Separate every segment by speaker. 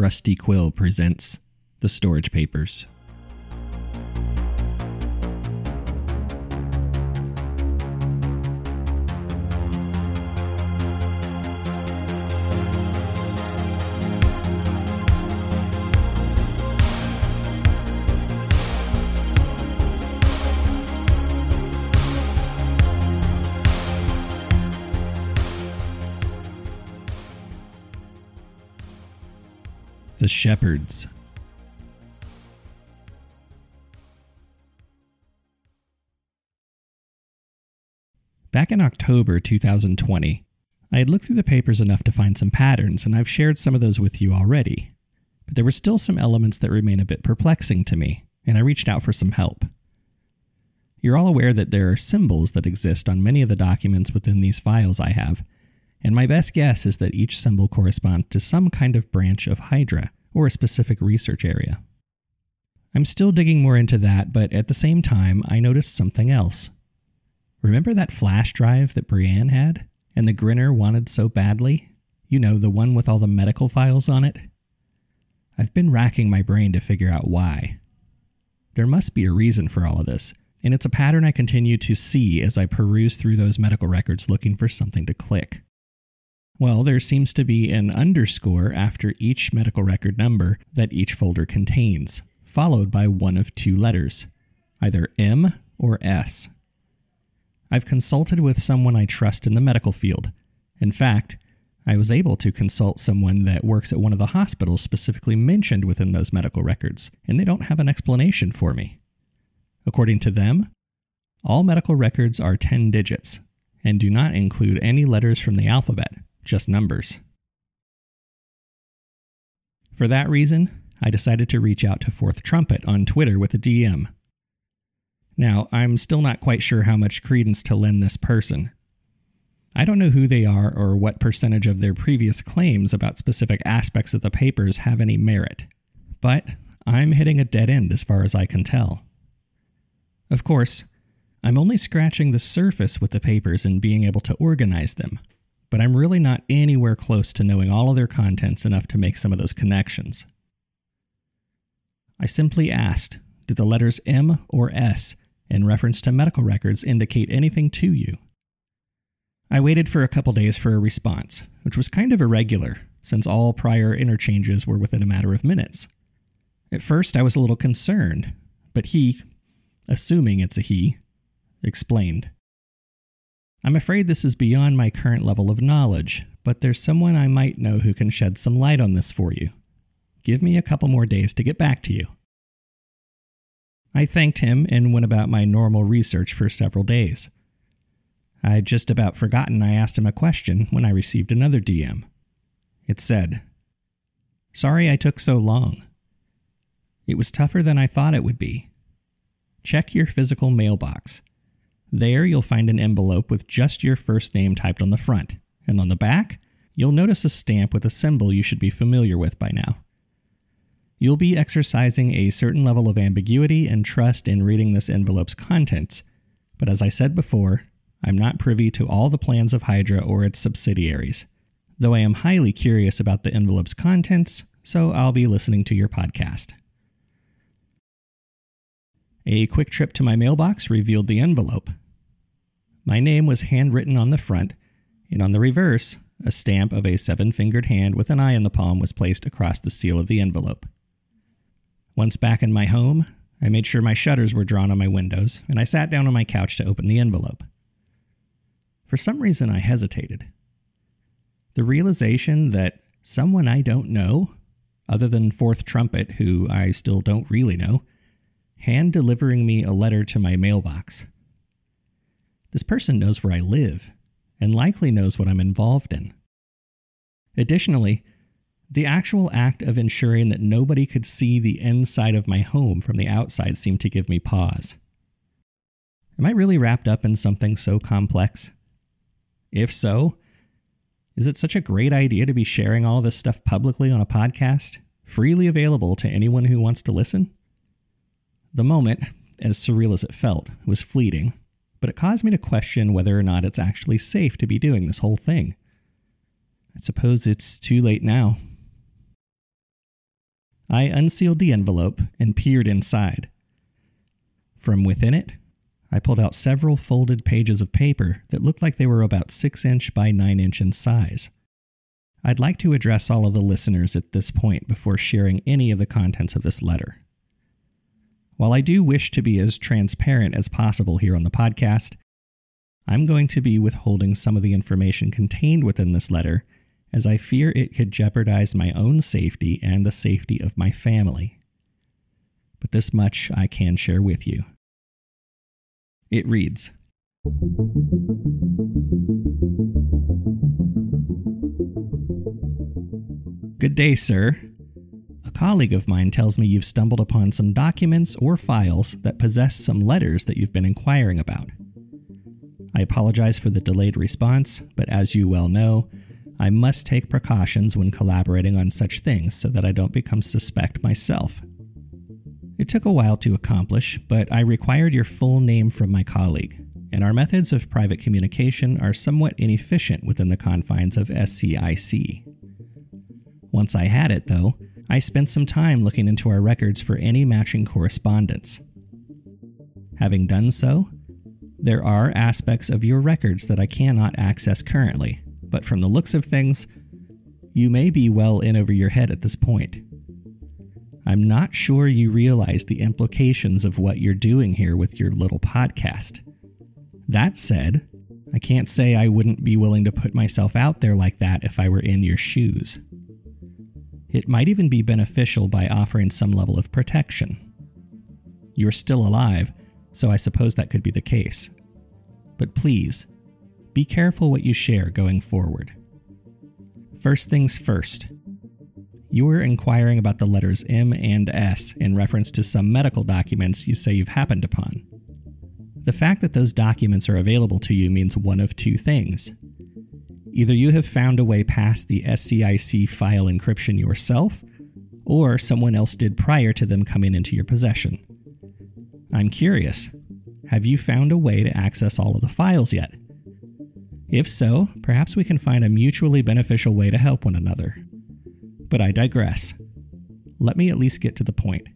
Speaker 1: Rusty Quill presents The Storage Papers. Shepherds. Back in October 2020, I had looked through the papers enough to find some patterns, and I've shared some of those with you already. But there were still some elements that remain a bit perplexing to me, and I reached out for some help. You're all aware that there are symbols that exist on many of the documents within these files I have, and my best guess is that each symbol corresponds to some kind of branch of Hydra or a specific research area. I'm still digging more into that, but at the same time, I noticed something else. Remember that flash drive that Brienne had? And the Grinner wanted so badly? You know, the one with all the medical files on it? I've been racking my brain to figure out why. There must be a reason for all of this, and it's a pattern I continue to see as I peruse through those medical records looking for something to click. Well, there seems to be an underscore after each medical record number that each folder contains, followed by one of two letters, either M or S. I've consulted with someone I trust in the medical field. In fact, I was able to consult someone that works at one of the hospitals specifically mentioned within those medical records, and they don't have an explanation for me. According to them, all medical records are 10 digits and do not include any letters from the alphabet just numbers. For that reason, I decided to reach out to Fourth Trumpet on Twitter with a DM. Now, I'm still not quite sure how much credence to lend this person. I don't know who they are or what percentage of their previous claims about specific aspects of the papers have any merit, but I'm hitting a dead end as far as I can tell. Of course, I'm only scratching the surface with the papers and being able to organize them but I'm really not anywhere close to knowing all of their contents enough to make some of those connections. I simply asked, did the letters M or S in reference to medical records indicate anything to you? I waited for a couple days for a response, which was kind of irregular, since all prior interchanges were within a matter of minutes. At first, I was a little concerned, but he, assuming it's a he, explained. I'm afraid this is beyond my current level of knowledge, but there's someone I might know who can shed some light on this for you. Give me a couple more days to get back to you. I thanked him and went about my normal research for several days. I'd just about forgotten I asked him a question when I received another DM. It said, Sorry I took so long. It was tougher than I thought it would be. Check your physical mailbox. There, you'll find an envelope with just your first name typed on the front, and on the back, you'll notice a stamp with a symbol you should be familiar with by now. You'll be exercising a certain level of ambiguity and trust in reading this envelope's contents, but as I said before, I'm not privy to all the plans of Hydra or its subsidiaries, though I am highly curious about the envelope's contents, so I'll be listening to your podcast. A quick trip to my mailbox revealed the envelope. My name was handwritten on the front, and on the reverse, a stamp of a seven fingered hand with an eye in the palm was placed across the seal of the envelope. Once back in my home, I made sure my shutters were drawn on my windows, and I sat down on my couch to open the envelope. For some reason, I hesitated. The realization that someone I don't know, other than Fourth Trumpet, who I still don't really know, hand delivering me a letter to my mailbox. This person knows where I live and likely knows what I'm involved in. Additionally, the actual act of ensuring that nobody could see the inside of my home from the outside seemed to give me pause. Am I really wrapped up in something so complex? If so, is it such a great idea to be sharing all this stuff publicly on a podcast, freely available to anyone who wants to listen? The moment, as surreal as it felt, was fleeting, but it caused me to question whether or not it's actually safe to be doing this whole thing. I suppose it's too late now. I unsealed the envelope and peered inside. From within it, I pulled out several folded pages of paper that looked like they were about 6 inch by 9 inch in size. I'd like to address all of the listeners at this point before sharing any of the contents of this letter. While I do wish to be as transparent as possible here on the podcast, I'm going to be withholding some of the information contained within this letter as I fear it could jeopardize my own safety and the safety of my family. But this much I can share with you. It reads Good day, sir. A colleague of mine tells me you've stumbled upon some documents or files that possess some letters that you've been inquiring about. I apologize for the delayed response, but as you well know, I must take precautions when collaborating on such things so that I don't become suspect myself. It took a while to accomplish, but I required your full name from my colleague, and our methods of private communication are somewhat inefficient within the confines of SCIC. Once I had it, though, I spent some time looking into our records for any matching correspondence. Having done so, there are aspects of your records that I cannot access currently, but from the looks of things, you may be well in over your head at this point. I'm not sure you realize the implications of what you're doing here with your little podcast. That said, I can't say I wouldn't be willing to put myself out there like that if I were in your shoes. It might even be beneficial by offering some level of protection. You're still alive, so I suppose that could be the case. But please, be careful what you share going forward. First things first. You were inquiring about the letters M and S in reference to some medical documents you say you've happened upon. The fact that those documents are available to you means one of two things. Either you have found a way past the SCIC file encryption yourself, or someone else did prior to them coming into your possession. I'm curious have you found a way to access all of the files yet? If so, perhaps we can find a mutually beneficial way to help one another. But I digress. Let me at least get to the point.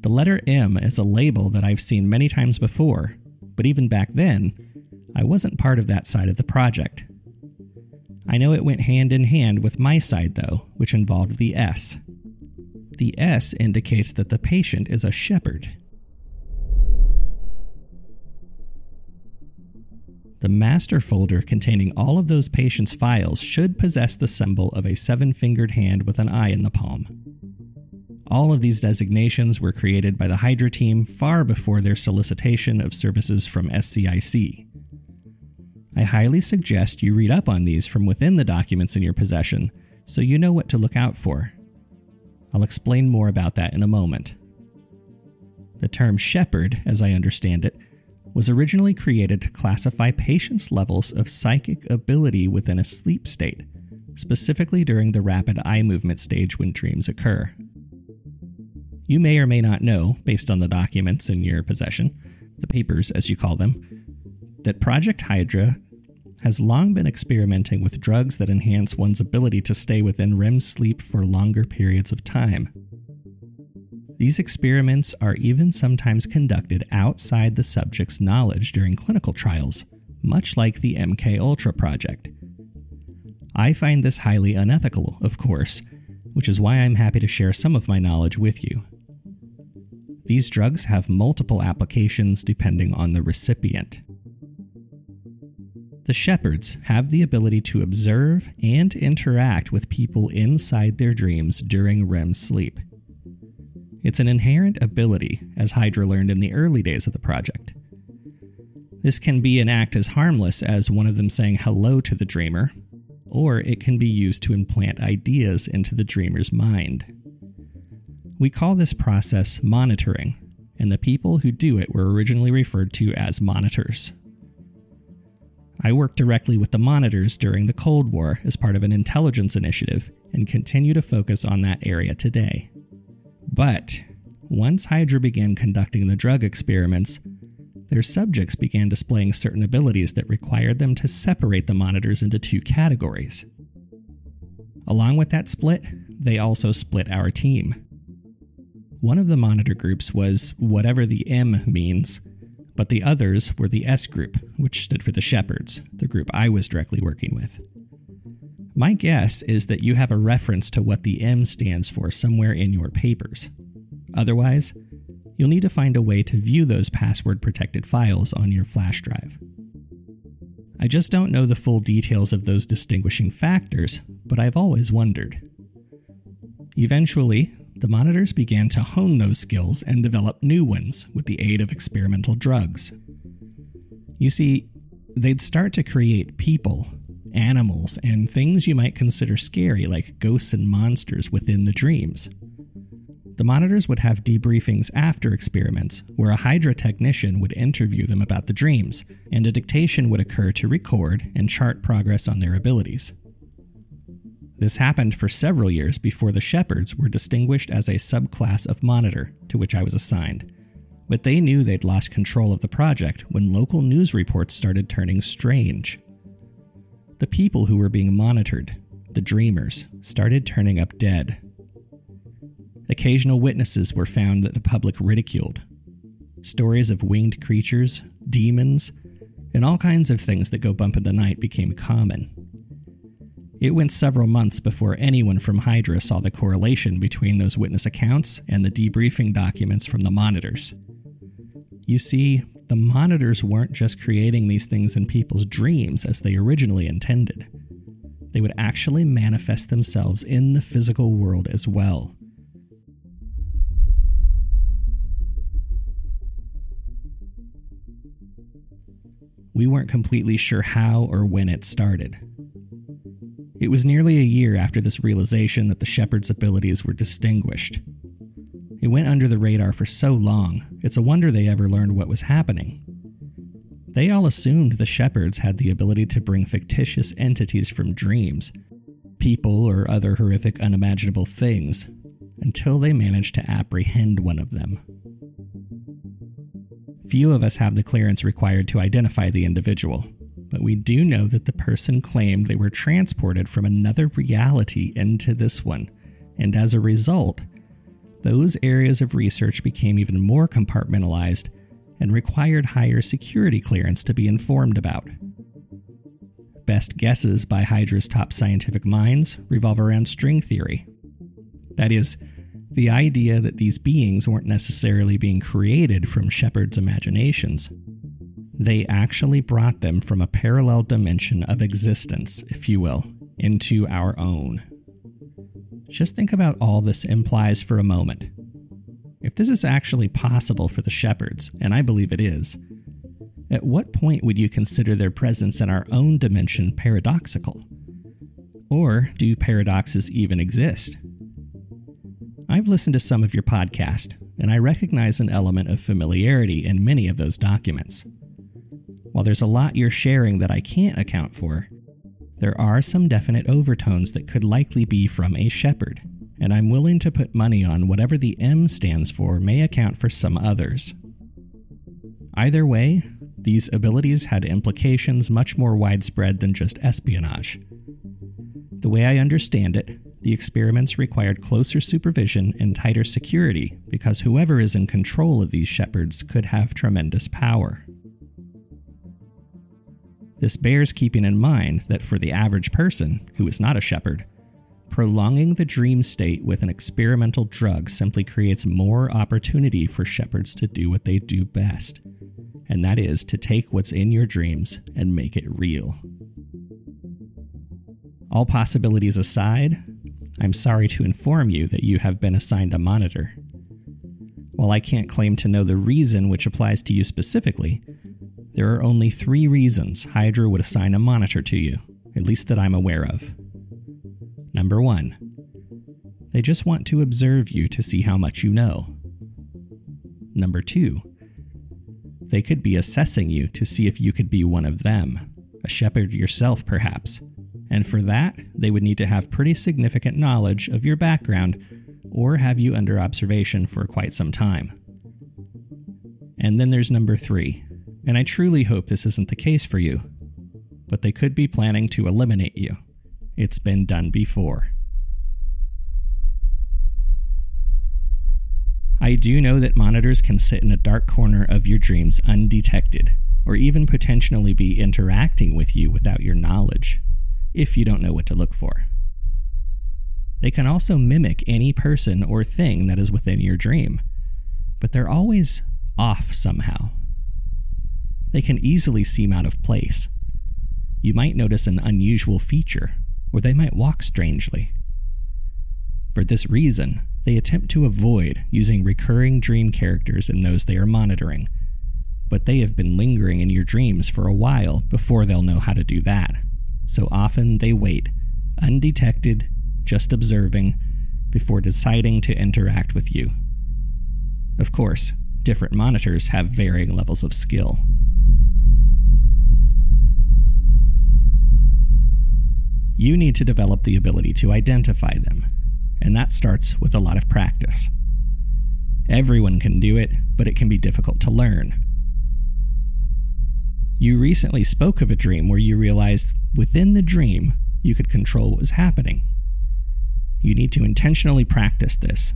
Speaker 1: The letter M is a label that I've seen many times before, but even back then, I wasn't part of that side of the project. I know it went hand in hand with my side, though, which involved the S. The S indicates that the patient is a shepherd. The master folder containing all of those patients' files should possess the symbol of a seven fingered hand with an eye in the palm. All of these designations were created by the Hydra team far before their solicitation of services from SCIC. I highly suggest you read up on these from within the documents in your possession so you know what to look out for. I'll explain more about that in a moment. The term shepherd, as I understand it, was originally created to classify patients' levels of psychic ability within a sleep state, specifically during the rapid eye movement stage when dreams occur. You may or may not know, based on the documents in your possession, the papers as you call them, that Project Hydra has long been experimenting with drugs that enhance one's ability to stay within REM sleep for longer periods of time. These experiments are even sometimes conducted outside the subject's knowledge during clinical trials, much like the MK Ultra project. I find this highly unethical, of course, which is why I'm happy to share some of my knowledge with you. These drugs have multiple applications depending on the recipient. The shepherds have the ability to observe and interact with people inside their dreams during REM sleep. It's an inherent ability, as Hydra learned in the early days of the project. This can be an act as harmless as one of them saying hello to the dreamer, or it can be used to implant ideas into the dreamer's mind. We call this process monitoring, and the people who do it were originally referred to as monitors. I worked directly with the monitors during the Cold War as part of an intelligence initiative and continue to focus on that area today. But once Hydra began conducting the drug experiments, their subjects began displaying certain abilities that required them to separate the monitors into two categories. Along with that split, they also split our team. One of the monitor groups was whatever the M means, but the others were the S group, which stood for the Shepherds, the group I was directly working with. My guess is that you have a reference to what the M stands for somewhere in your papers. Otherwise, you'll need to find a way to view those password protected files on your flash drive. I just don't know the full details of those distinguishing factors, but I've always wondered. Eventually, the monitors began to hone those skills and develop new ones with the aid of experimental drugs. You see, they'd start to create people, animals, and things you might consider scary, like ghosts and monsters within the dreams. The monitors would have debriefings after experiments, where a Hydra technician would interview them about the dreams, and a dictation would occur to record and chart progress on their abilities. This happened for several years before the Shepherds were distinguished as a subclass of monitor, to which I was assigned. But they knew they'd lost control of the project when local news reports started turning strange. The people who were being monitored, the dreamers, started turning up dead. Occasional witnesses were found that the public ridiculed. Stories of winged creatures, demons, and all kinds of things that go bump in the night became common. It went several months before anyone from Hydra saw the correlation between those witness accounts and the debriefing documents from the monitors. You see, the monitors weren't just creating these things in people's dreams as they originally intended. They would actually manifest themselves in the physical world as well. We weren't completely sure how or when it started. It was nearly a year after this realization that the Shepherd's abilities were distinguished. It went under the radar for so long, it's a wonder they ever learned what was happening. They all assumed the Shepherds had the ability to bring fictitious entities from dreams, people or other horrific, unimaginable things, until they managed to apprehend one of them. Few of us have the clearance required to identify the individual, but we do know that the person claimed they were transported from another reality into this one, and as a result, those areas of research became even more compartmentalized and required higher security clearance to be informed about. Best guesses by Hydra's top scientific minds revolve around string theory. That is, the idea that these beings weren't necessarily being created from Shepherd's imaginations, they actually brought them from a parallel dimension of existence, if you will, into our own. Just think about all this implies for a moment. If this is actually possible for the Shepherds, and I believe it is, at what point would you consider their presence in our own dimension paradoxical? Or do paradoxes even exist? I've listened to some of your podcast, and I recognize an element of familiarity in many of those documents. While there's a lot you're sharing that I can't account for, there are some definite overtones that could likely be from a shepherd, and I'm willing to put money on whatever the M stands for may account for some others. Either way, these abilities had implications much more widespread than just espionage. The way I understand it, the experiments required closer supervision and tighter security because whoever is in control of these shepherds could have tremendous power. This bears keeping in mind that for the average person, who is not a shepherd, prolonging the dream state with an experimental drug simply creates more opportunity for shepherds to do what they do best, and that is to take what's in your dreams and make it real. All possibilities aside, I'm sorry to inform you that you have been assigned a monitor. While I can't claim to know the reason which applies to you specifically, there are only three reasons Hydra would assign a monitor to you, at least that I'm aware of. Number one, they just want to observe you to see how much you know. Number two, they could be assessing you to see if you could be one of them, a shepherd yourself perhaps, and for that, they would need to have pretty significant knowledge of your background or have you under observation for quite some time. And then there's number three and I truly hope this isn't the case for you. But they could be planning to eliminate you. It's been done before. I do know that monitors can sit in a dark corner of your dreams undetected, or even potentially be interacting with you without your knowledge, if you don't know what to look for. They can also mimic any person or thing that is within your dream, but they're always off somehow. They can easily seem out of place. You might notice an unusual feature, or they might walk strangely. For this reason, they attempt to avoid using recurring dream characters in those they are monitoring, but they have been lingering in your dreams for a while before they'll know how to do that. So often they wait, undetected, just observing, before deciding to interact with you. Of course, different monitors have varying levels of skill. You need to develop the ability to identify them, and that starts with a lot of practice. Everyone can do it, but it can be difficult to learn. You recently spoke of a dream where you realized within the dream you could control what was happening. You need to intentionally practice this.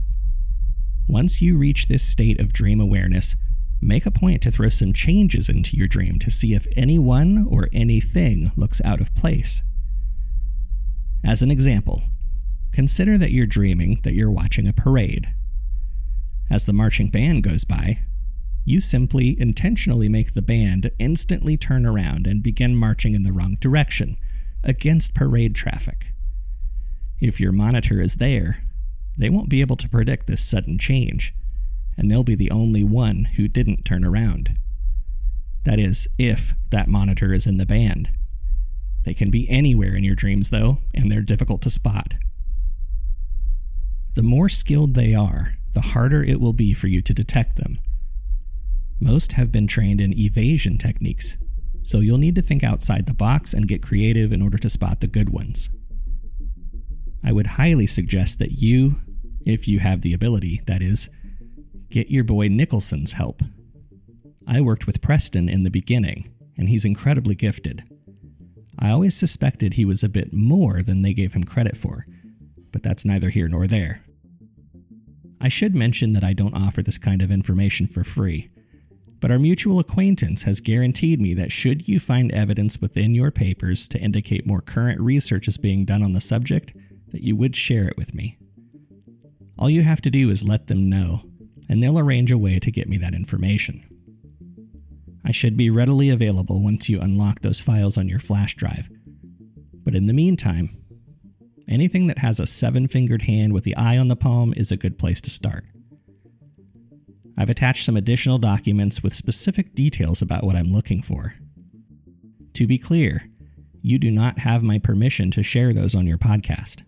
Speaker 1: Once you reach this state of dream awareness, make a point to throw some changes into your dream to see if anyone or anything looks out of place. As an example, consider that you're dreaming that you're watching a parade. As the marching band goes by, you simply intentionally make the band instantly turn around and begin marching in the wrong direction, against parade traffic. If your monitor is there, they won't be able to predict this sudden change, and they'll be the only one who didn't turn around. That is, if that monitor is in the band. They can be anywhere in your dreams, though, and they're difficult to spot. The more skilled they are, the harder it will be for you to detect them. Most have been trained in evasion techniques, so you'll need to think outside the box and get creative in order to spot the good ones. I would highly suggest that you, if you have the ability, that is, get your boy Nicholson's help. I worked with Preston in the beginning, and he's incredibly gifted. I always suspected he was a bit more than they gave him credit for, but that's neither here nor there. I should mention that I don't offer this kind of information for free, but our mutual acquaintance has guaranteed me that should you find evidence within your papers to indicate more current research is being done on the subject, that you would share it with me. All you have to do is let them know, and they'll arrange a way to get me that information. I should be readily available once you unlock those files on your flash drive. But in the meantime, anything that has a seven fingered hand with the eye on the palm is a good place to start. I've attached some additional documents with specific details about what I'm looking for. To be clear, you do not have my permission to share those on your podcast.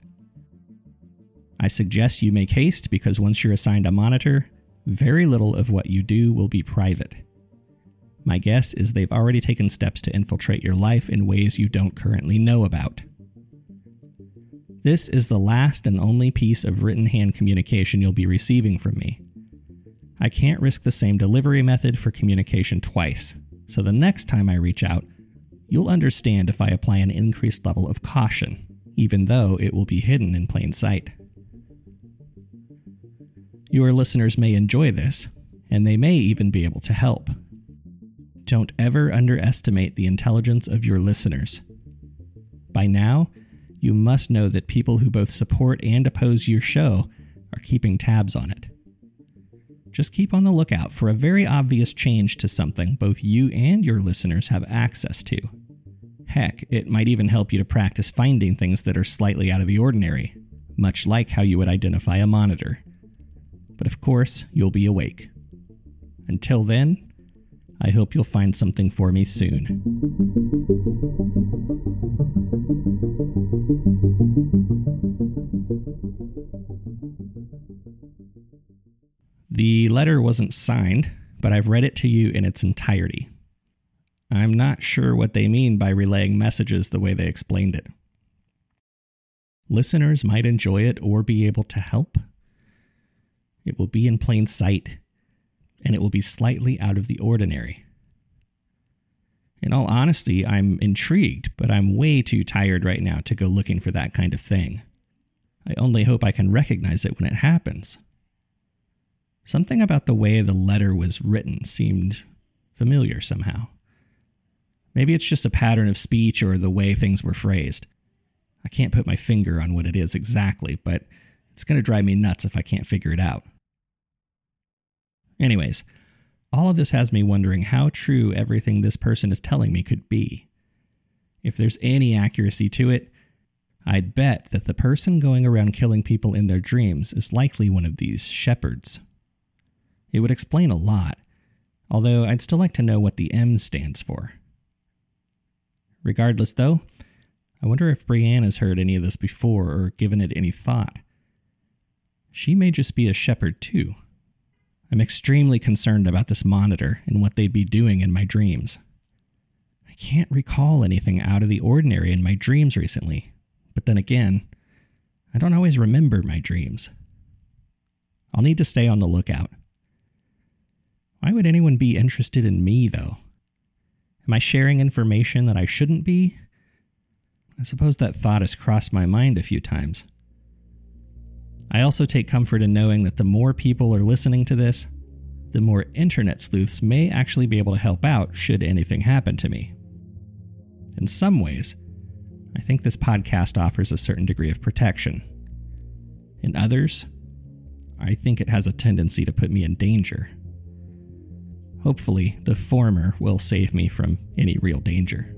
Speaker 1: I suggest you make haste because once you're assigned a monitor, very little of what you do will be private. My guess is they've already taken steps to infiltrate your life in ways you don't currently know about. This is the last and only piece of written hand communication you'll be receiving from me. I can't risk the same delivery method for communication twice, so the next time I reach out, you'll understand if I apply an increased level of caution, even though it will be hidden in plain sight. Your listeners may enjoy this, and they may even be able to help. Don't ever underestimate the intelligence of your listeners. By now, you must know that people who both support and oppose your show are keeping tabs on it. Just keep on the lookout for a very obvious change to something both you and your listeners have access to. Heck, it might even help you to practice finding things that are slightly out of the ordinary, much like how you would identify a monitor. But of course, you'll be awake. Until then, I hope you'll find something for me soon. The letter wasn't signed, but I've read it to you in its entirety. I'm not sure what they mean by relaying messages the way they explained it. Listeners might enjoy it or be able to help. It will be in plain sight and it will be slightly out of the ordinary. In all honesty, I'm intrigued, but I'm way too tired right now to go looking for that kind of thing. I only hope I can recognize it when it happens. Something about the way the letter was written seemed familiar somehow. Maybe it's just a pattern of speech or the way things were phrased. I can't put my finger on what it is exactly, but it's going to drive me nuts if I can't figure it out. Anyways, all of this has me wondering how true everything this person is telling me could be. If there's any accuracy to it, I'd bet that the person going around killing people in their dreams is likely one of these shepherds. It would explain a lot, although I'd still like to know what the M stands for. Regardless, though, I wonder if Brianne has heard any of this before or given it any thought. She may just be a shepherd, too. I'm extremely concerned about this monitor and what they'd be doing in my dreams. I can't recall anything out of the ordinary in my dreams recently, but then again, I don't always remember my dreams. I'll need to stay on the lookout. Why would anyone be interested in me, though? Am I sharing information that I shouldn't be? I suppose that thought has crossed my mind a few times. I also take comfort in knowing that the more people are listening to this, the more internet sleuths may actually be able to help out should anything happen to me. In some ways, I think this podcast offers a certain degree of protection. In others, I think it has a tendency to put me in danger. Hopefully, the former will save me from any real danger.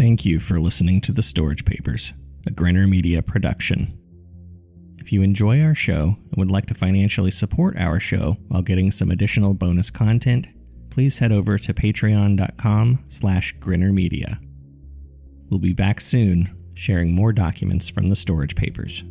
Speaker 1: Thank you for listening to The Storage Papers, a Grinner Media production. If you enjoy our show and would like to financially support our show while getting some additional bonus content, please head over to patreon.com slash grinnermedia. We'll be back soon sharing more documents from the storage papers.